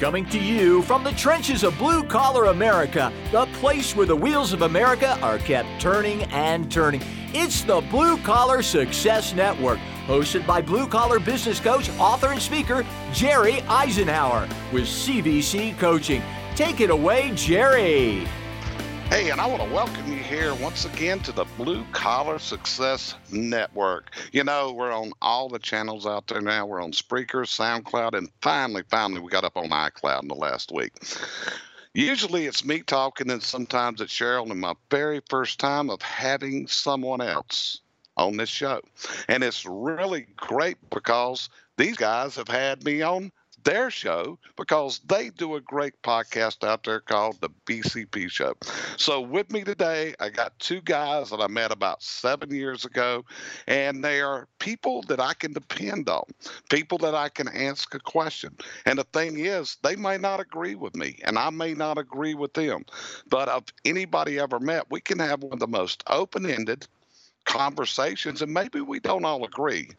Coming to you from the trenches of blue collar America, the place where the wheels of America are kept turning and turning. It's the Blue Collar Success Network, hosted by blue collar business coach, author, and speaker Jerry Isenhour with CVC Coaching. Take it away, Jerry. Hey, and I want to welcome here once again to the Blue Collar Success Network. You know, we're on all the channels out there now. We're on Spreaker, SoundCloud, and finally, finally, we got up on iCloud in the last week. Usually it's me talking, and sometimes it's Cheryl, and my very first time of having someone else on this show. And it's really great because these guys have had me on their show because they do a great podcast out there called the BCP Show. So, with me today, I got two guys that I met about seven years ago, and they are people that I can depend on, people that I can ask a question. And the thing is, they may not agree with me, and I may not agree with them. But of anybody ever met, we can have one of the most open ended conversations, and maybe we don't all agree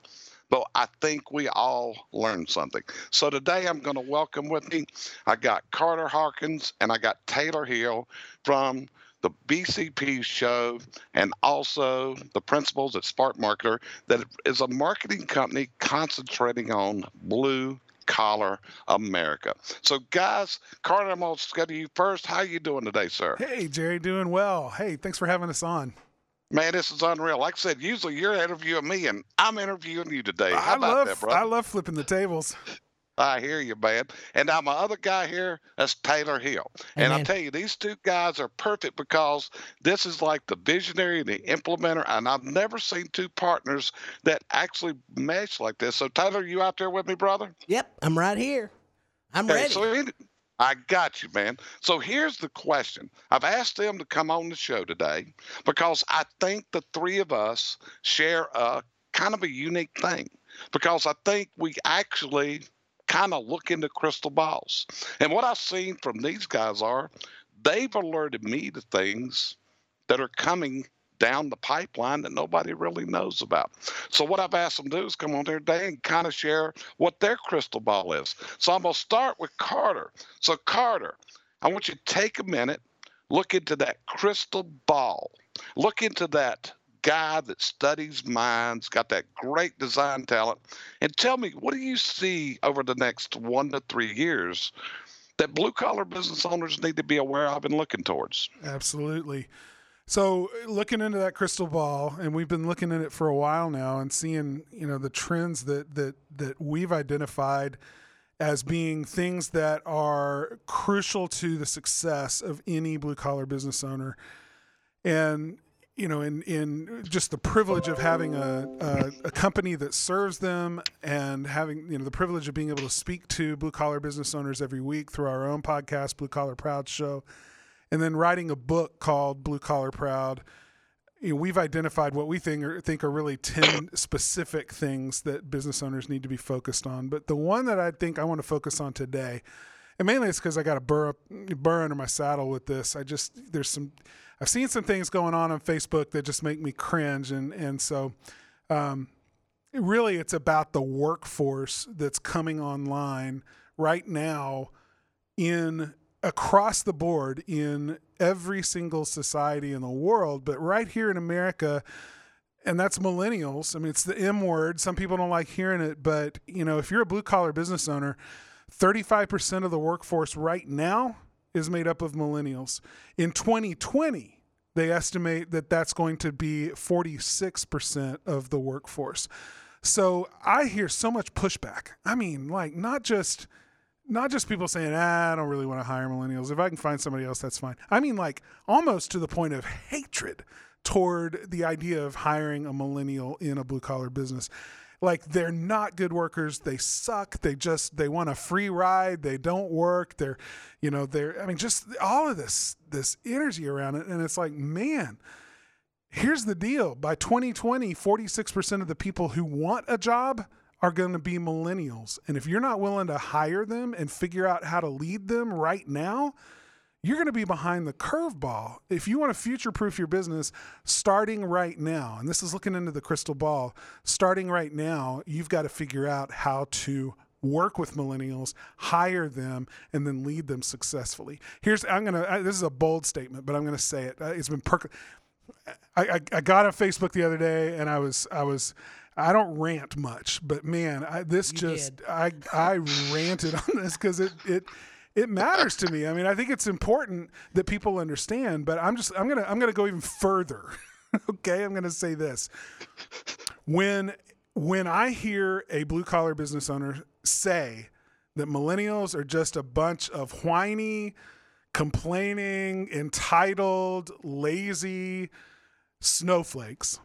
but I think we all learned something. So today I'm going to welcome with me, I got Carter Harkins and I got Taylor Hill from the BCP show and also the principals at Spark Marketer that is a marketing company concentrating on blue collar America. So guys, Carter, I'm going to go to you first. How you doing today, sir? Hey, Jerry, doing well. Hey, thanks for having us on. Man, this is unreal. Like I said, usually you're interviewing me, and I'm interviewing you today. How I about love, that, brother? I love flipping the tables. I hear you, man. And now my other guy here, that's Taylor Hill. And I tell you, these two guys are perfect because this is like the visionary and the implementer. And I've never seen two partners that actually mesh like this. So Taylor, you out there with me, brother? Yep, I'm right here. I'm okay, ready. So I got you, man. So here's the question. I've asked them to come on the show today because I think the three of us share a kind of a unique thing because I think we actually kind of look into crystal balls. And what I've seen from these guys are they've alerted me to things that are coming down the pipeline that nobody really knows about. So what I've asked them to do is come on there today and kind of share what their crystal ball is. So I'm going to start with Carter. So Carter, I want you to take a minute, look into that crystal ball, look into that guy that studies minds, got that great design talent, and tell me what do you see over the next one to three years that blue collar business owners need to be aware of and looking towards? Absolutely. So looking into that crystal ball, and we've been looking at it for a while now, and seeing you know the trends that that that we've identified as being things that are crucial to the success of any blue collar business owner, and you know, in in just the privilege of having a, a, a company that serves them, and having you know the privilege of being able to speak to blue collar business owners every week through our own podcast, Blue Collar Proud Show and then writing a book called Blue Collar Proud. You know, we've identified what we think are, think are really 10 specific things that business owners need to be focused on. But the one that I think I want to focus on today, and mainly it's because I got a burr, burr under my saddle with this. I just, there's some, I've seen some things going on on Facebook that just make me cringe. And, and so, um, really it's about the workforce that's coming online right now in across the board in every single society in the world, but right here in America, and that's millennials. I mean, it's the M word. Some people don't like hearing it, but you know, if you're a blue collar business owner, 35% of the workforce right now is made up of millennials. In 2020, they estimate that that's going to be 46% of the workforce. So I hear so much pushback. I mean, like, not just not just people saying, ah, I don't really want to hire millennials. If I can find somebody else, that's fine. I mean, like almost to the point of hatred toward the idea of hiring a millennial in a blue collar business. Like they're not good workers. They suck. They just they want a free ride. They don't work. They're, you know, they're. I mean, just all of this this energy around it, and it's like, man. Here's the deal. By 2020, 46% of the people who want a job are going to be millennials. And if you're not willing to hire them and figure out how to lead them right now, you're going to be behind the curveball. If you want to future proof your business starting right now, and this is looking into the crystal ball, starting right now, you've got to figure out how to work with millennials, hire them, and then lead them successfully. Here's I'm gonna. This is a bold statement, but I'm gonna say it. Uh, it's been per. I, I, I got on Facebook the other day, and I was I was. I don't rant much, but man, I, this You just did. I I ranted on this because it it it matters to me. I mean, I think it's important that people understand, but I'm just I'm gonna I'm gonna go even further. okay, I'm gonna say this when when I hear a blue collar business owner say that millennials are just a bunch of whiny, complaining, entitled, lazy snowflakes.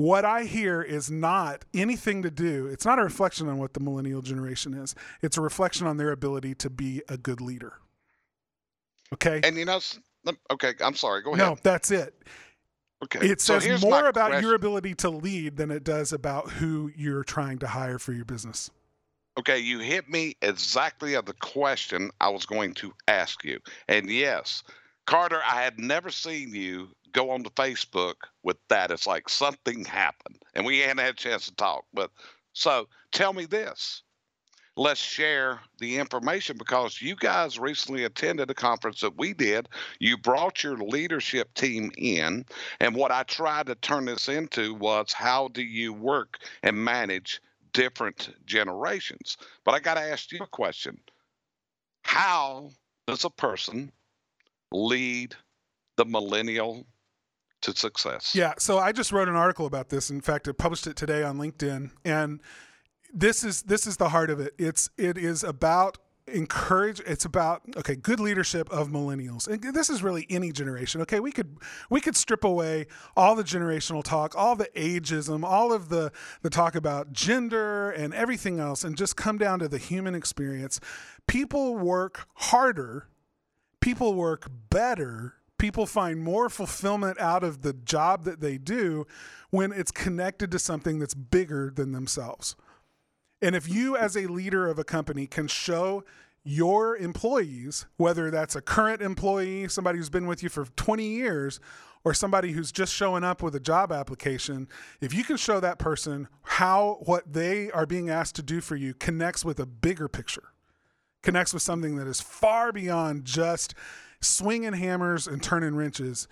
What I hear is not anything to do, it's not a reflection on what the millennial generation is. It's a reflection on their ability to be a good leader. Okay? And you know, okay, I'm sorry. Go ahead. No, that's it. okay. It says here's more about question. your ability to lead than it does about who you're trying to hire for your business. Okay, you hit me exactly at the question I was going to ask you. And yes, Carter, I had never seen you go on to Facebook with that. It's like something happened and we hadn't had a chance to talk. But so tell me this. Let's share the information because you guys recently attended a conference that we did. You brought your leadership team in. And what I tried to turn this into was how do you work and manage different generations. But I got to ask you a question. How does a person lead the millennial to success? Yeah, so I just wrote an article about this. In fact, I published it today on LinkedIn, and this is this is the heart of it. It's it is about encourage it's about okay good leadership of millennials and this is really any generation okay we could we could strip away all the generational talk all the ageism all of the the talk about gender and everything else and just come down to the human experience people work harder people work better people find more fulfillment out of the job that they do when it's connected to something that's bigger than themselves. And if you, as a leader of a company, can show your employees, whether that's a current employee, somebody who's been with you for 20 years, or somebody who's just showing up with a job application, if you can show that person how what they are being asked to do for you connects with a bigger picture, connects with something that is far beyond just swinging hammers and turning wrenches,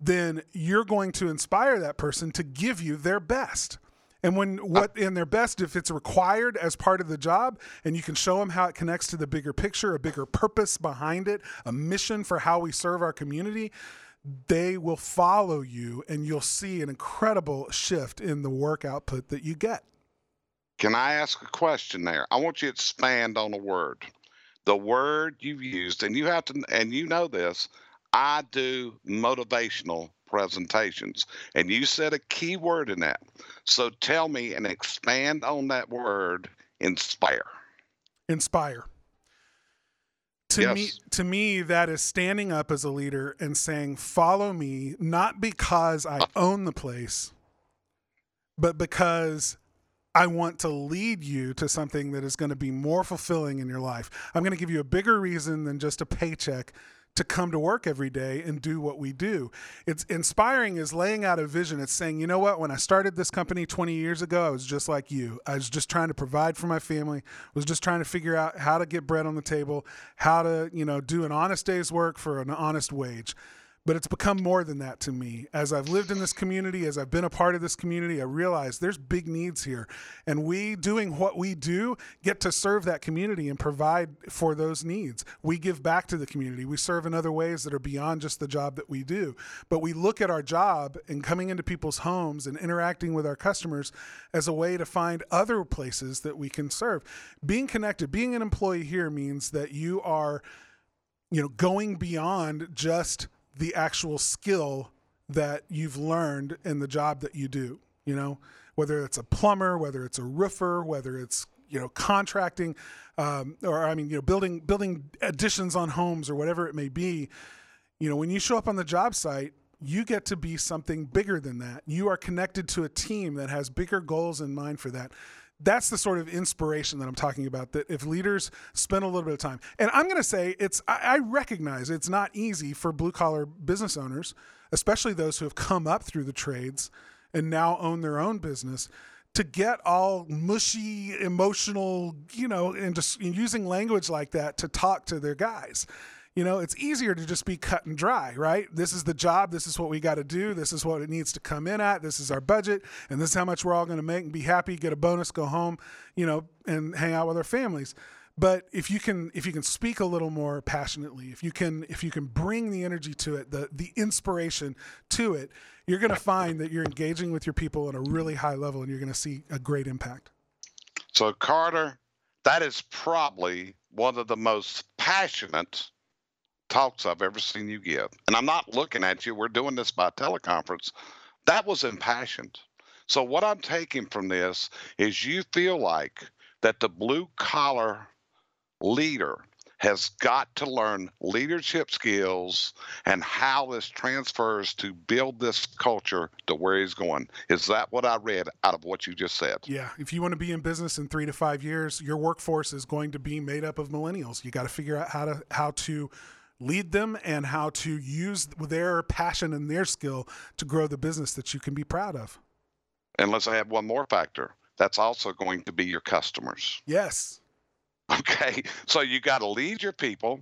then you're going to inspire that person to give you their best. And when what in their best, if it's required as part of the job, and you can show them how it connects to the bigger picture, a bigger purpose behind it, a mission for how we serve our community, they will follow you, and you'll see an incredible shift in the work output that you get. Can I ask a question there? I want you to expand on a word. The word you've used, and you have to, and you know this, I do motivational presentations. And you said a key word in that. So tell me and expand on that word, inspire. Inspire. To me, to me, that is standing up as a leader and saying, "Follow me," not because I uh. own the place, but because I want to lead you to something that is going to be more fulfilling in your life. I'm going to give you a bigger reason than just a paycheck to come to work every day and do what we do. It's inspiring is laying out a vision. It's saying, you know what, when I started this company 20 years ago, I was just like you. I was just trying to provide for my family, was just trying to figure out how to get bread on the table, how to, you know, do an honest day's work for an honest wage but it's become more than that to me. As I've lived in this community, as I've been a part of this community, I realize there's big needs here. And we, doing what we do, get to serve that community and provide for those needs. We give back to the community. We serve in other ways that are beyond just the job that we do. But we look at our job and coming into people's homes and interacting with our customers as a way to find other places that we can serve. Being connected, being an employee here means that you are you know going beyond just the actual skill that you've learned in the job that you do you know? Whether it's a plumber whether it's a roofer whether it's you know contracting um, or i mean you know building building additions on homes or whatever it may be you know when you show up on the job site you get to be something bigger than that. You are connected to a team that has bigger goals in mind for that that's the sort of inspiration that I'm talking about. That if leaders spend a little bit of time, and I'm going to say it's, I, I recognize it's not easy for blue collar business owners, especially those who have come up through the trades and now own their own business, to get all mushy, emotional, you know, and just using language like that to talk to their guys. You know, it's easier to just be cut and dry, right? This is the job. This is what we got to do. This is what it needs to come in at. This is our budget. And this is how much we're all going to make and be happy, get a bonus, go home, you know, and hang out with our families but if you can if you can speak a little more passionately if you can if you can bring the energy to it the the inspiration to it you're going to find that you're engaging with your people at a really high level and you're going to see a great impact so carter that is probably one of the most passionate talks I've ever seen you give. And I'm not looking at you. We're doing this by teleconference. That was impassioned. So what I'm taking from this is you feel like that the blue collar leader has got to learn leadership skills and how this transfers to build this culture to where he's going. Is that what I read out of what you just said? Yeah. If you want to be in business in three to five years, your workforce is going to be made up of millennials. You got to figure out how to how to lead them and how to use their passion and their skill to grow the business that you can be proud of. And let's add one more factor. That's also going to be your customers. Yes. Okay. So you got to lead your people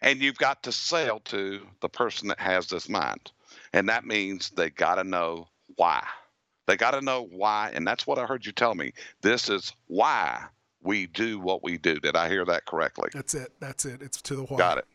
and you've got to sell to the person that has this mind. And that means they got to know why. They got to know why. And that's what I heard you tell me. This is why we do what we do. Did I hear that correctly? That's it. That's it. It's to the why. Got it.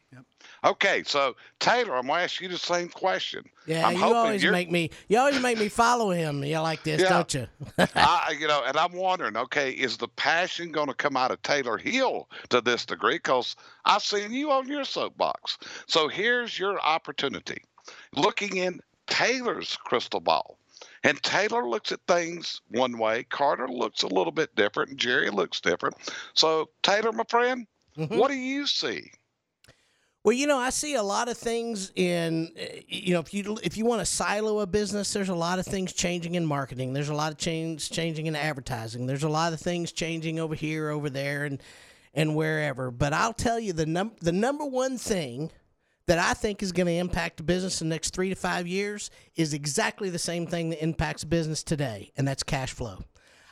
Okay, so Taylor, I'm gonna ask you the same question. Yeah, I'm you always make me. You always make me follow him. You like this, yeah. don't you? I, you know, and I'm wondering, okay, is the passion going to come out of Taylor Hill to this degree? Because I've seen you on your soapbox. So here's your opportunity, looking in Taylor's crystal ball. And Taylor looks at things one way, Carter looks a little bit different, and Jerry looks different. So, Taylor, my friend, mm-hmm. what do you see? Well, you know, I see a lot of things in eh, you know, if you if you want to silo a business, there's a lot of things changing in marketing. There's a lot of change changing in advertising. There's a lot of things changing over here, over there, and and wherever. But I'll tell you the num the number one thing that I think is going to impact the business in the next three to five years is exactly the same thing that impacts business today, and that's cash flow.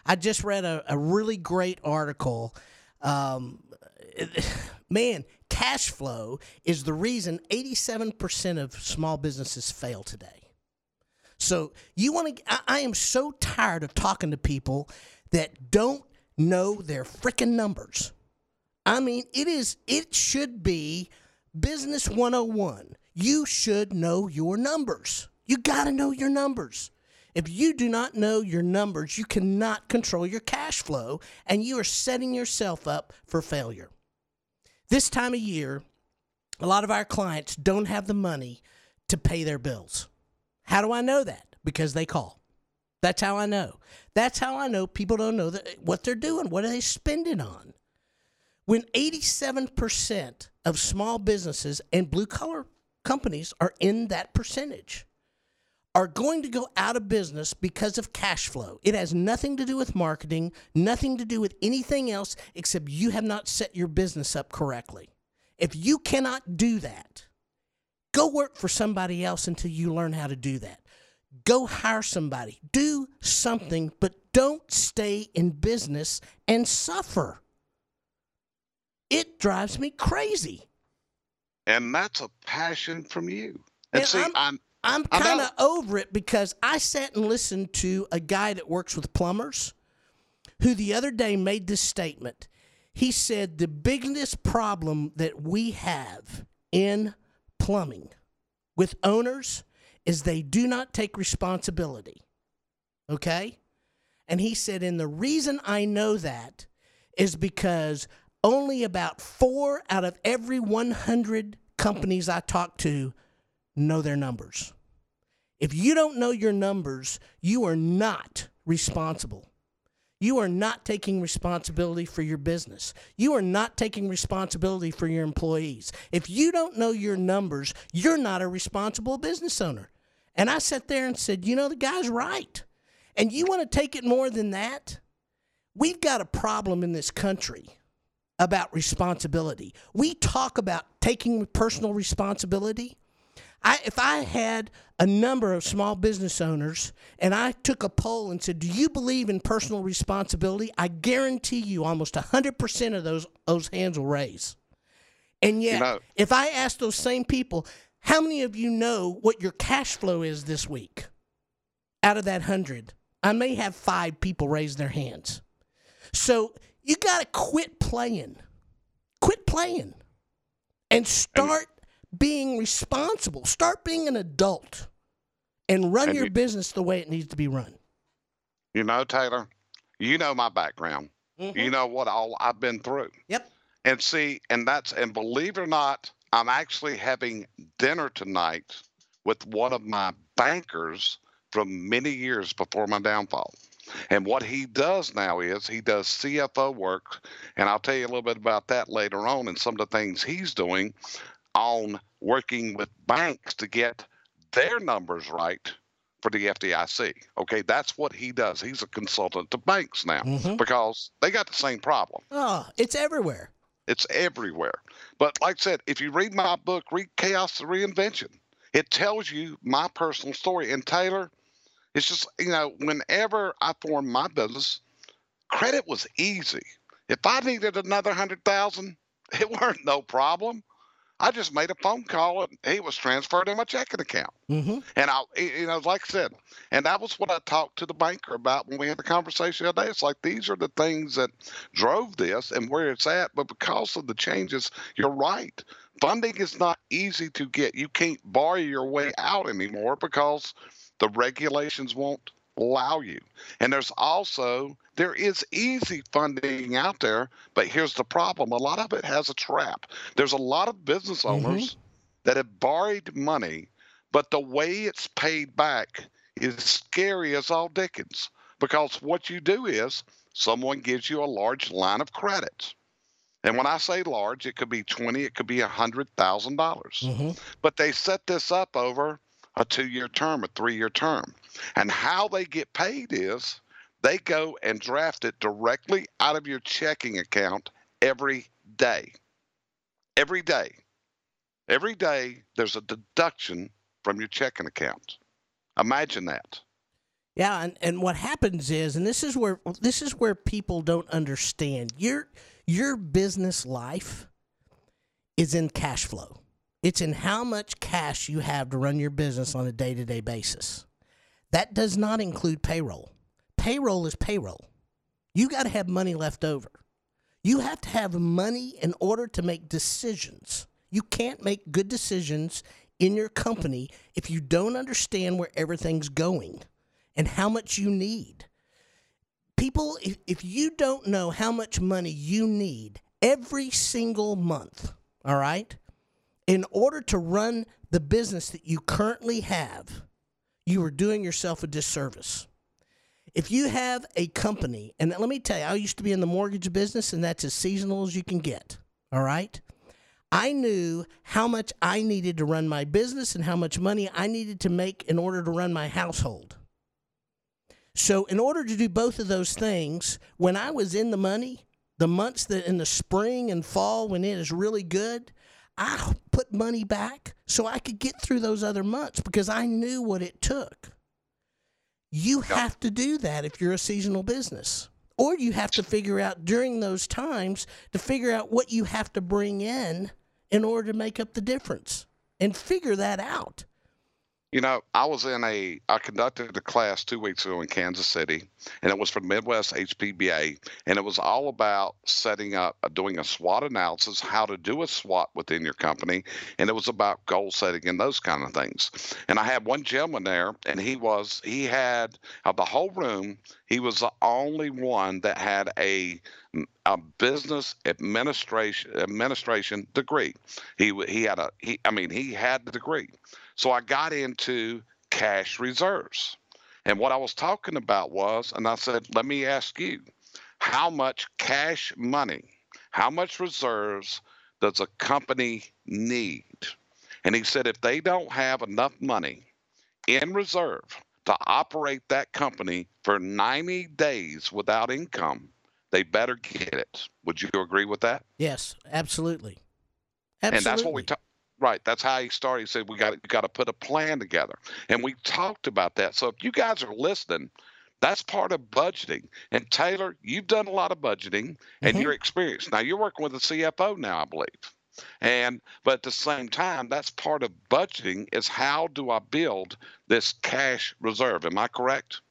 I just read a, a really great article. Um, man, cash flow is the reason 87% of small businesses fail today. So you want to, I, I am so tired of talking to people that don't know their freaking numbers. I mean, it is, it should be business 101. You should know your numbers. You got to know your numbers. If you do not know your numbers, you cannot control your cash flow and you are setting yourself up for failure. This time of year, a lot of our clients don't have the money to pay their bills. How do I know that? Because they call. That's how I know. That's how I know people don't know that, what they're doing. What are they spending on? When 87% of small businesses and blue collar companies are in that percentage, are going to go out of business because of cash flow. It has nothing to do with marketing, nothing to do with anything else except you have not set your business up correctly. If you cannot do that, go work for somebody else until you learn how to do that. Go hire somebody, do something, but don't stay in business and suffer. It drives me crazy. And that's a passion from you. And, and see, I'm, I'm I'm kind of over it because I sat and listened to a guy that works with plumbers who the other day made this statement. He said, The biggest problem that we have in plumbing with owners is they do not take responsibility. Okay? And he said, And the reason I know that is because only about four out of every 100 companies I talk to know their numbers. If you don't know your numbers, you are not responsible. You are not taking responsibility for your business. You are not taking responsibility for your employees. If you don't know your numbers, you're not a responsible business owner. And I sat there and said, you know, the guy's right. And you want to take it more than that? We've got a problem in this country about responsibility. We talk about taking personal responsibility. I if I had a number of small business owners and I took a poll and said, "Do you believe in personal responsibility?" I guarantee you almost 100% of those those hands will raise. And yet, You know- if I ask those same people, how many of you know what your cash flow is this week? Out of that 100, I may have 5 people raise their hands. So, you got to quit playing. Quit playing and start being responsible. Start being an adult and run And your you- business the way it needs to be run. You know, Taylor, you know my background. Mhm. You know what all I've been through. Yep. And see, and that's, and believe it or not, I'm actually having dinner tonight with one of my bankers from many years before my downfall. And what he does now is he does CFO work. And I'll tell you a little bit about that later on and some of the things he's doing on working with banks to get their numbers right for the FDIC. Okay, that's what he does. He's a consultant to banks now Mhm. because they got the same problem. Oh, it's everywhere. It's everywhere. But like I said, if you read my book, read Chaos to Reinvention, it tells you my personal story. And Taylor, it's just, you know, whenever I formed my business, credit was easy. If I needed another hundred thousand, it weren't no problem. I just made a phone call and he was transferred in my checking account. hmm And I, you know, like I said, and that was what I talked to the banker about when we had the conversation the other day. It's like these are the things that drove this and where it's at. But because of the changes, you're right. Funding is not easy to get. You can't borrow your way out anymore because the regulations won't allow you. And there's also there is easy funding out there, but here's the problem: a lot of it has a trap. There's a lot of business Mhm. owners that have borrowed money but the way it's paid back is scary as all dickens because what you do is someone gives you a large line of credit. And when I say large, it could be 20, it could be a hundred thousand dollars. hmm But they set this up over a two year term, a three year term. And how they get paid is they go and draft it directly out of your checking account every day. Every day. Every day there's a deduction from your checking account. Imagine that. Yeah, and, and what happens is, and this is where this is where people don't understand your your business life is in cash flow. It's in how much cash you have to run your business on a day to day basis. That does not include payroll. Payroll is payroll. You got to have money left over. You have to have money in order to make decisions. You can't make good decisions in your company if you don't understand where everything's going and how much you need. People, if, if you don't know how much money you need every single month, all right, in order to run the business that you currently have, you are doing yourself a disservice. If you have a company, and let me tell you, I used to be in the mortgage business, and that's as seasonal as you can get, all right? I knew how much I needed to run my business and how much money I needed to make in order to run my household. So, in order to do both of those things, when I was in the money, the months that in the spring and fall when it is really good, I put money back so I could get through those other months because I knew what it took. You have to do that if you're a seasonal business. Or you have to figure out during those times to figure out what you have to bring in in order to make up the difference and figure that out. You know, I was in a, I conducted a class two weeks ago in Kansas City, and it was for Midwest HPBA, and it was all about setting up, uh, doing a SWOT analysis, how to do a SWOT within your company, and it was about goal setting and those kind of things. And I had one gentleman there, and he was, he had, of the whole room, he was the only one that had a, a business administration administration degree. He he had a he I mean he had the degree. So I got into cash reserves. And what I was talking about was, and I said, let me ask you, how much cash money, how much reserves does a company need? And he said, if they don't have enough money in reserve to operate that company for 90 days without income, they better get it. Would you agree with that? Yes, absolutely. Absolutely. And that's what we talk. Right. That's how he started. He said we got got to put a plan together, and we talked about that. So if you guys are listening, that's part of budgeting. And Taylor, you've done a lot of budgeting, and Mhm. you're experienced. Now you're working with a CFO now, I believe. And but at the same time, that's part of budgeting is how do I build this cash reserve? Am I correct?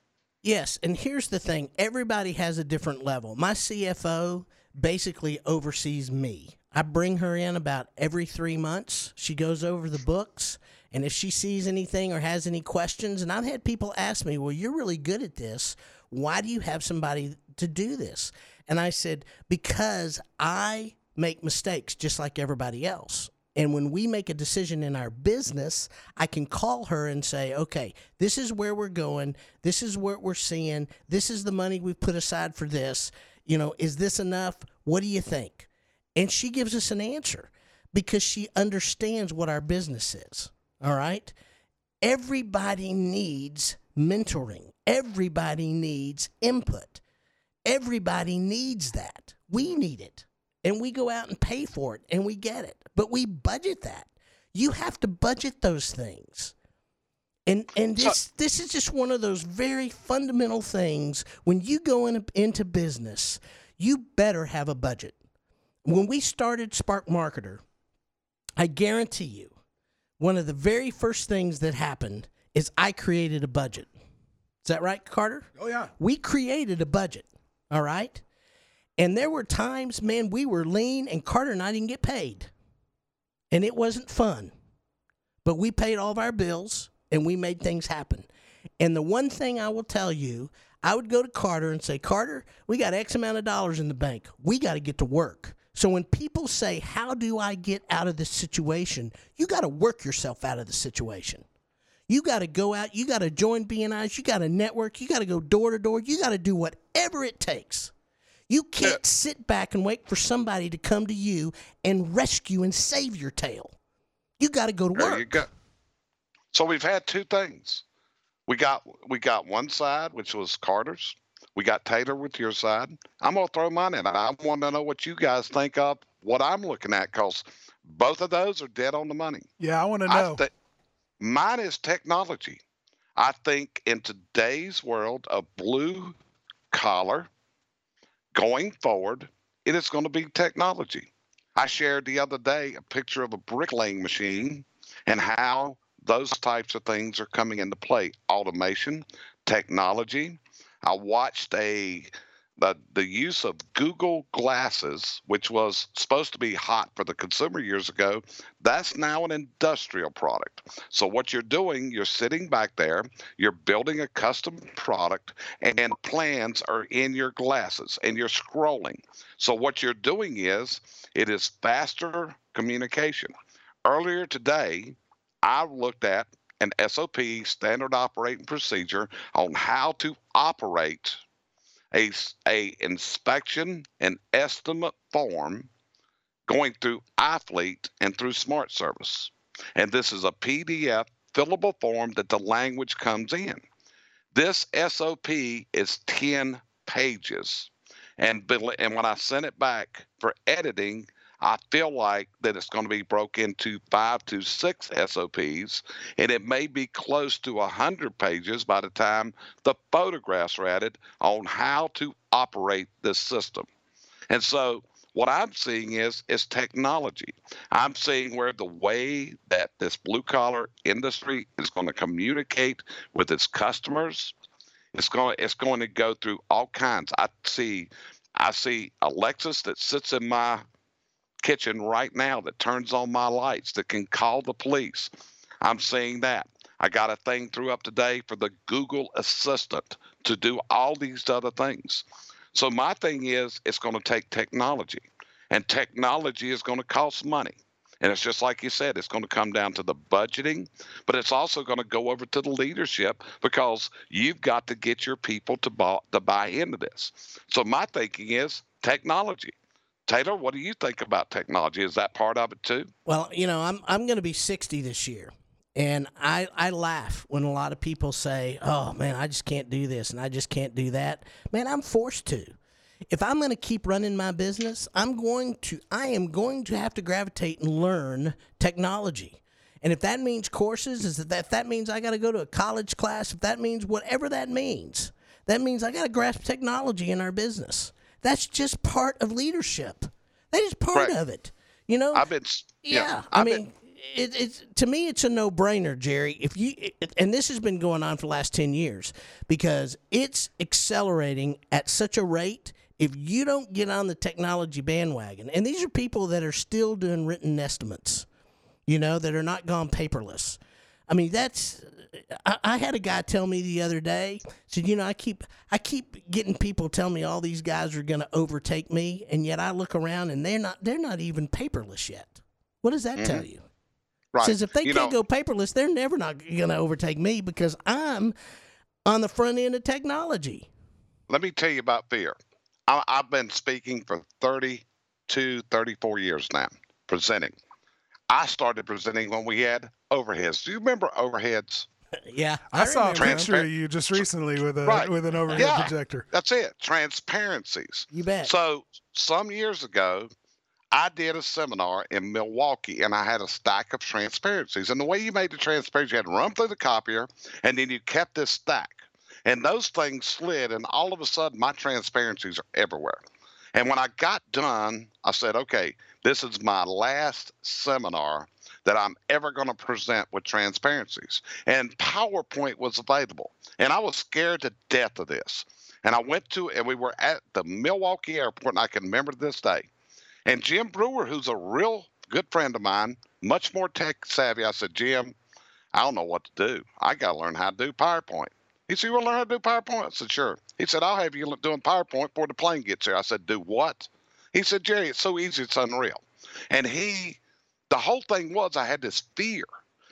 Yes, and here's the thing everybody has a different level. My CFO basically oversees me. I bring her in about every three months. She goes over the books, and if she sees anything or has any questions, and I've had people ask me, Well, you're really good at this. Why do you have somebody to do this? And I said, Because I make mistakes just like everybody else. And when we make a decision in our business, I can call her and say, okay, this is where we're going. This is what we're seeing. This is the money we've put aside for this. You know, is this enough? What do you think? And she gives us an answer because she understands what our business is. All right. Everybody needs mentoring, everybody needs input. Everybody needs that. We need it. And we go out and pay for it and we get it. But we budget that. You have to budget those things. And and this this is just one of those very fundamental things when you go in, into business, you better have a budget. When we started Spark Marketer, I guarantee you, one of the very first things that happened is I created a budget. Is that right, Carter? Oh yeah. we created a budget, all right? And there were times, man, we were lean and Carter and I didn't get paid. And it wasn't fun. But we paid all of our bills and we made things happen. And the one thing I will tell you, I would go to Carter and say, Carter, we got X amount of dollars in the bank. We got to get to work. So when people say, How do I get out of this situation? You got to work yourself out of the situation. You got to go out. You got to join BNIs. You got to network. You got to go door to door. You got to do whatever it takes. You can't sit back and wait for somebody to come to you and rescue and save your tail. You got to go to work. go. So we've had two things. We got we got one side, which was Carter's. We got Taylor with your side. I'm gonna throw mine in. I want to know what you guys think of what I'm looking at, cause both of those are dead on the money. Yeah, I want to know. thi- mine is technology. I think in today's world of blue collar, going forward, it is going to be technology. I shared the other day a picture of a bricklaying machine and how those types of things are coming into play. Automation, technology. I watched a the the use of Google Glasses, which was supposed to be hot for the consumer years ago, that's now an industrial product. So what you're doing, you're sitting back there, you're building a custom product, and plans are in your glasses, and you're scrolling. So what you're doing is it is faster communication. Earlier today, I looked at an SOP, standard operating procedure, on how to operate a, a inspection and estimate form going through iFleet and through Smart Service. And this is a PDF fillable form that the language comes in. This SOP is 10 pages. And, and when I sent it back for editing, I feel like that it's going to be broke into five to six SOPs, and it may be close to 100 pages by the time the photographs are added on how to operate this system. And so what I'm seeing is is technology. I'm seeing where the way that this blue collar industry is going to communicate with its customers, it's going it's going to go through all kinds. I see I see Alexis that sits in my kitchen right now that turns on my lights that can call the police. I'm seeing that. I got a thing through up today for the Google Assistant to do all these other things. So my thing is it's going to take technology and technology is going to cost money. And it's just like you said, it's going to come down to the budgeting, but it's also going to go over to the leadership because you've got to get your people to buy, to buy into this. So my thinking is technology. Taylor, what do you think about technology? Is that part of it too? Well, you know, I'm I'm going to be 60 this year. And I, I laugh when a lot of people say, oh, man, I just can't do this and I just can't do that. Man, I'm forced to. if I'm going to keep running my business, I'm going to I am going to have to gravitate and learn technology. And if that means courses, is that if that means I got to go to a college class, if that means whatever that means, that means I got to grasp technology in our business. That's just part of leadership. That is part Right. of it. You know, I've been, yeah, yeah, I I've mean, been- it, it's to me, it's a no-brainer, Jerry. If you it, and this has been going on for the last ten years because it's accelerating at such a rate. If you don't get on the technology bandwagon, and these are people that are still doing written estimates, you know, that are not gone paperless. I mean, that's. I, I had a guy tell me the other day. Said, you know, I keep I keep getting people tell me all these guys are going to overtake me, and yet I look around and they're not. They're not even paperless yet. What does that mm-hmm. tell you? right. Says if they you can't know, go paperless, they're never not going to overtake me because I'm on the front end of technology. let me tell you about fear. I, I've been speaking for 32, 34 years now, presenting. I started presenting when we had overheads. Do you remember overheads? Yeah, I, saw a picture of you just recently with a Right. with an overhead Yeah. projector. That's it. Transparencies. You bet. So some years ago, I did a seminar in Milwaukee and I had a stack of transparencies. And the way you made the transparency, you had to run through the copier and then you kept this stack. And those things slid, and all of a sudden, my transparencies are everywhere. And when I got done, I said, okay, this is my last seminar that I'm ever going to present with transparencies. And PowerPoint was available. And I was scared to death of this. And I went to, and we were at the Milwaukee airport, and I can remember this day. And Jim Brewer, who's a real good friend of mine, much more tech savvy, I said, Jim, I don't know what to do. I got to learn how to do PowerPoint. He said, You want to learn how to do PowerPoint? I said, Sure. He said, I'll have you doing PowerPoint before the plane gets here. I said, Do what? He said, Jerry, it's so easy, it's unreal. And he, the whole thing was, I had this fear.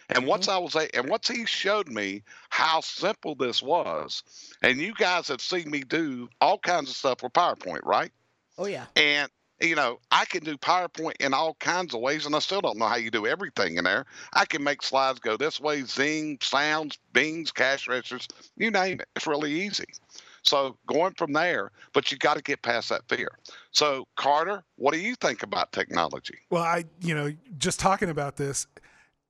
And once mm-hmm. I was, a- and once he showed me how simple this was, and you guys have seen me do all kinds of stuff with PowerPoint, right? oh yeah. And you know, I can do PowerPoint in all kinds of ways, and I still don't know how you do everything in there. I can make slides go this way, zing, sounds, bings, cash registers, you name it. It's really easy. So going from there, but you got to get past that fear. So Carter, what do you think about technology? Well, I, you know, just talking about this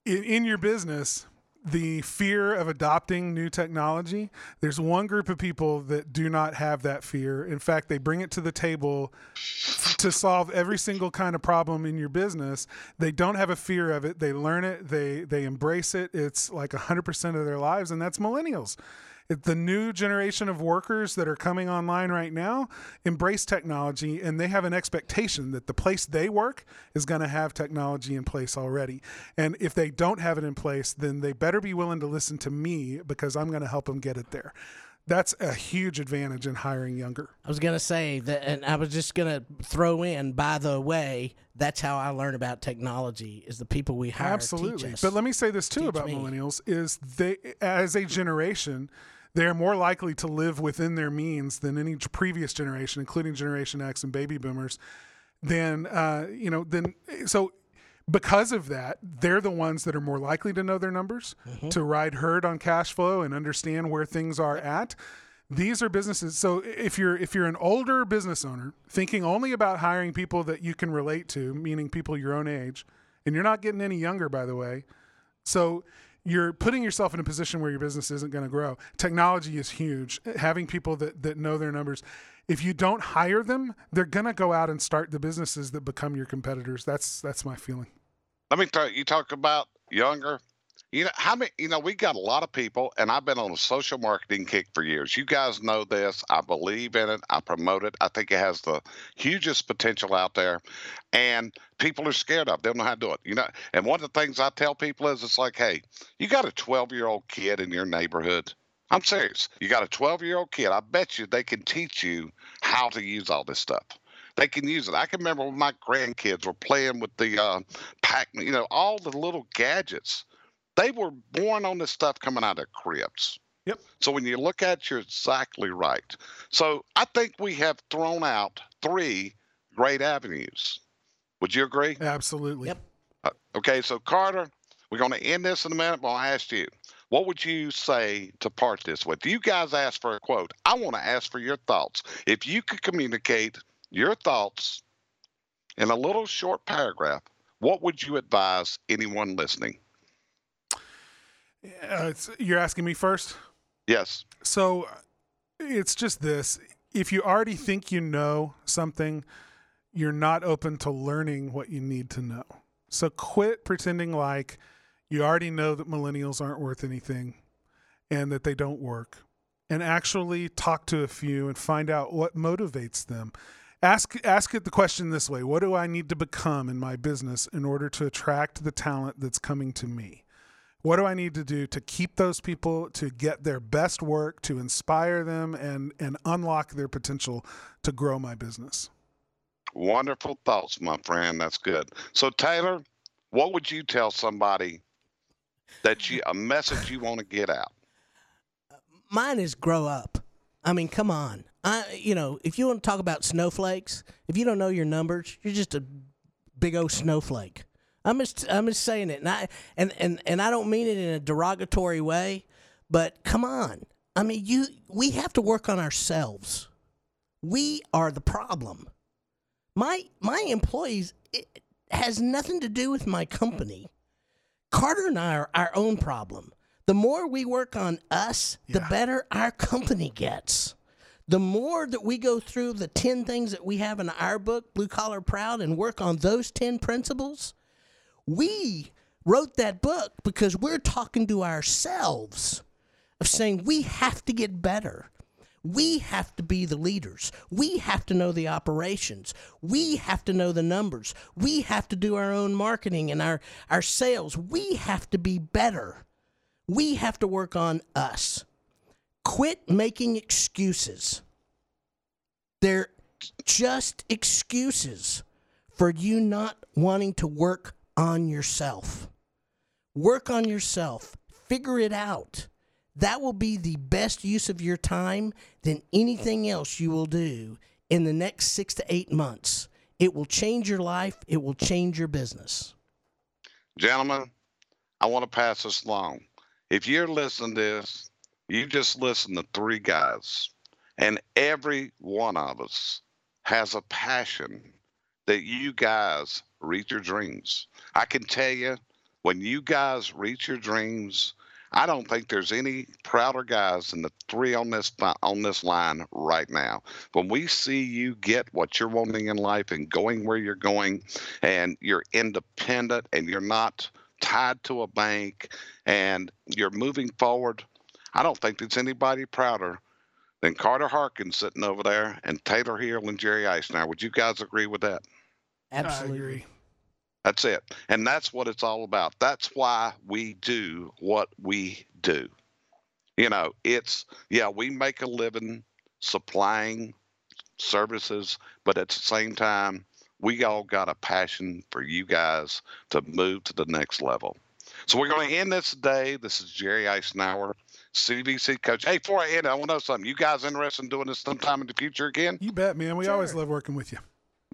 in, in your business, the fear of adopting new technology, there's one group of people that do not have that fear. In fact, they bring it to the table to solve every single kind of problem in your business. They don't have a fear of it. They learn it, they they embrace it. It's like 100% of their lives and that's millennials. The new generation of workers that are coming online right now embrace technology and they have an expectation that the place they work is going to have technology in place already. And if they don't have it in place, then they better be willing to listen to me because I'm going to help them get it there. That's a huge advantage in hiring younger. I was gonna say that, and I was just gonna throw in. By the way, that's how I learn about technology: is the people we hire teach Absolutely. But let me say this too Teach about me. millennials is they as a generation they are more likely to live within their means than any previous generation, including Generation X and baby boomers. Then, uh, you know, then so because of that, they're the ones that are more likely to know their numbers, mm-hmm. to ride herd on cash flow and understand where things are at. These are businesses. So if you're if you're an older business owner thinking only about hiring people that you can relate to, meaning people your own age, and you're not getting any younger, by the way, so you're putting yourself in a position where your business isn't going to grow. Technology is huge. Having people that, that know their numbers. If you don't hire them, they're to go out and start the businesses that become your competitors. That's that's my feeling. Let me you, you talk about younger. You know how many? You know we got a lot of people, and I've been on a social marketing kick for years. You guys know this. I believe in it. I promote it. I think it has the hugest potential out there, and people are scared of. it. They don't know how to do it. You know, and one of the things I tell people is, it's like, hey, you got a 12 year old kid in your neighborhood. I'm serious. You got a 12 year old kid. I bet you they can teach you how to use all this stuff. They can use it. I can remember when my grandkids were playing with the uh, pac, you know, all the little gadgets. They were born on this stuff coming out of cribs. Yep. So when you look at it, you're exactly right. So I think we have thrown out three great avenues. Would you agree? Absolutely. Yep. Uh, okay, so Carter, we're going to end this in a minute, but I'll ask you. What would you say to part this with? You guys asked for a quote. I want to ask for your thoughts. If you could communicate your thoughts in a little short paragraph, what would you advise anyone listening? Uh, you're asking me first? Yes. So it's just this. If you already think you know something, you're not open to learning what you need to know. So quit pretending like you already know that millennials aren't worth anything and that they don't work. And actually talk to a few and find out what motivates them. Ask ask it the question this way, what do I need to become in my business in order to attract the talent that's coming to me? What do I need to do to keep those people to get their best work, to inspire them and and unlock their potential to grow my business? Wonderful thoughts, my friend. That's good. So Taylor, what would you tell somebody that you a message you want to get out? Mine is grow up. I mean, come on. I you know, if you want to talk about snowflakes, if you don't know your numbers, you're just a big old snowflake. I'm just I'm just saying it, and I and and and I don't mean it in a derogatory way, but come on. I mean, you we have to work on ourselves. We are the problem. My my employees it has nothing to do with my company. Carter and I are our own problem. The more we work on us, yeah. the better our company gets. The more that we go through the 10 things that we have in our book, Blue Collar Proud, and work on those 10 principles, we wrote that book because we're talking to ourselves of saying we have to get better. We have to be the leaders. We have to know the operations. We have to know the numbers. We have to do our own marketing and our, our sales. We have to be better. We have to work on us. Quit making excuses. They're just excuses for you not wanting to work on yourself. Work on yourself. Figure it out. That will be the best use of your time than anything else you will do in the next six to eight months. It will change your life, it will change your business. Gentlemen, I want to pass this along. If you're listening to this, you just listen to three guys, and every one of us has a passion that you guys reach your dreams. I can tell you, when you guys reach your dreams, I don't think there's any prouder guys than the three on this on this line right now. When we see you get what you're wanting in life and going where you're going, and you're independent and you're not tied to a bank and you're moving forward, I don't think there's anybody prouder than Carter Harkins sitting over there and Taylor Hill and Jerry Isenhour. Would you guys agree with that? Absolutely. That's it. And that's what it's all about. That's why we do what we do. You know, it's, yeah, we make a living supplying services, but at the same time, we all got a passion for you guys to move to the next level. So we're going to end this today. This is Jerry Isenhour, CVC coach. Hey, before I end, I want to know something. You guys interested in doing this sometime in the future again? You bet, man. We sure. always love working with you.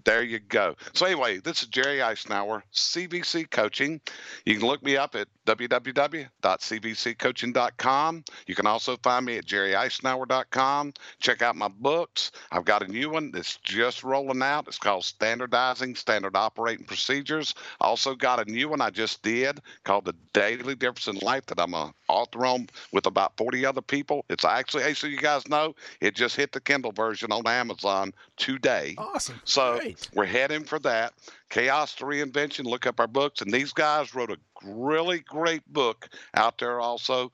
There you go. So anyway, this is Jerry Isenhour, CVC Coaching. You can look me up at www.cvccoaching.com. You can also find me at jerryisenhour.com. Check out my books. I've got a new one that's just rolling out. It's called Standardizing Standard Operating Procedures. Also got a new one I just did called The Daily Difference in Life that I'm a author on with about 40 other people. It's actually, hey, so you guys know, it just hit the Kindle version on Amazon today. Awesome. So Great. we're heading for that. Chaos to Reinvention. Look up our books. And these guys wrote a really great book out there also.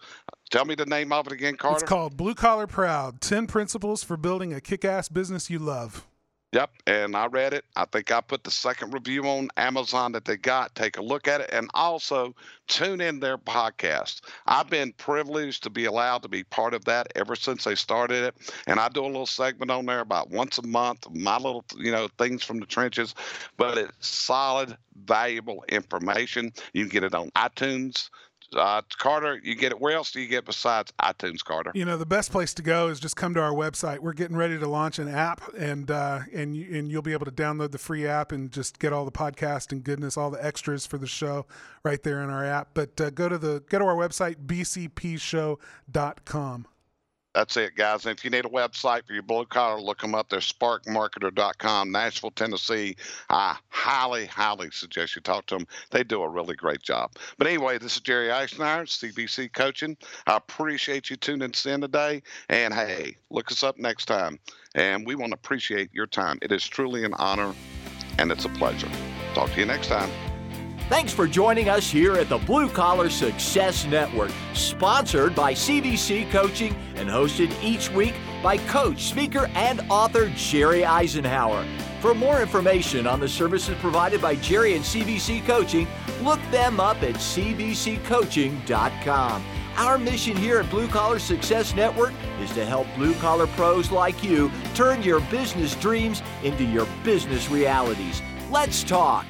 Tell me the name of it again, Carter. It's called Blue Collar Proud 10 Principles for Building a Kick Ass Business You Love. Yep, and I read it. I think I put the second review on Amazon that they got. Take a look at it and also tune in their podcast. I've been privileged to be allowed to be part of that ever since they started it. And I do a little segment on there about once a month, my little, you know, things from the trenches, but it's solid, valuable information. You can get it on iTunes, Uh, Carter, you get it. Where else do you get besides iTunes, Carter? You know, the best place to go is just come to our website. We're getting ready to launch an app, and uh, and and you'll be able to download the free app and just get all the podcast and goodness, all the extras for the show right there in our app. But uh, go to the go to our website bcpshow.com. That's it, guys. And if you need a website for your blue collar, look them up. They're sparkmarketer.com, Nashville, Tennessee. I highly, highly suggest you talk to them. They do a really great job. But anyway, this is Jerry Isenhour, CVC Coaching. I appreciate you tuning in today. And hey, look us up next time. And we want to appreciate your time. It is truly an honor and it's a pleasure. Talk to you next time. Thanks for joining us here at the Blue Collar Success Network, sponsored by CVC Coaching and hosted each week by coach, speaker, and author Jerry Isenhour. For more information on the services provided by Jerry and CVC Coaching, look them up at cvccoaching.com. Our mission here at Blue Collar Success Network is to help blue collar pros like you turn your business dreams into your business realities. Let's talk.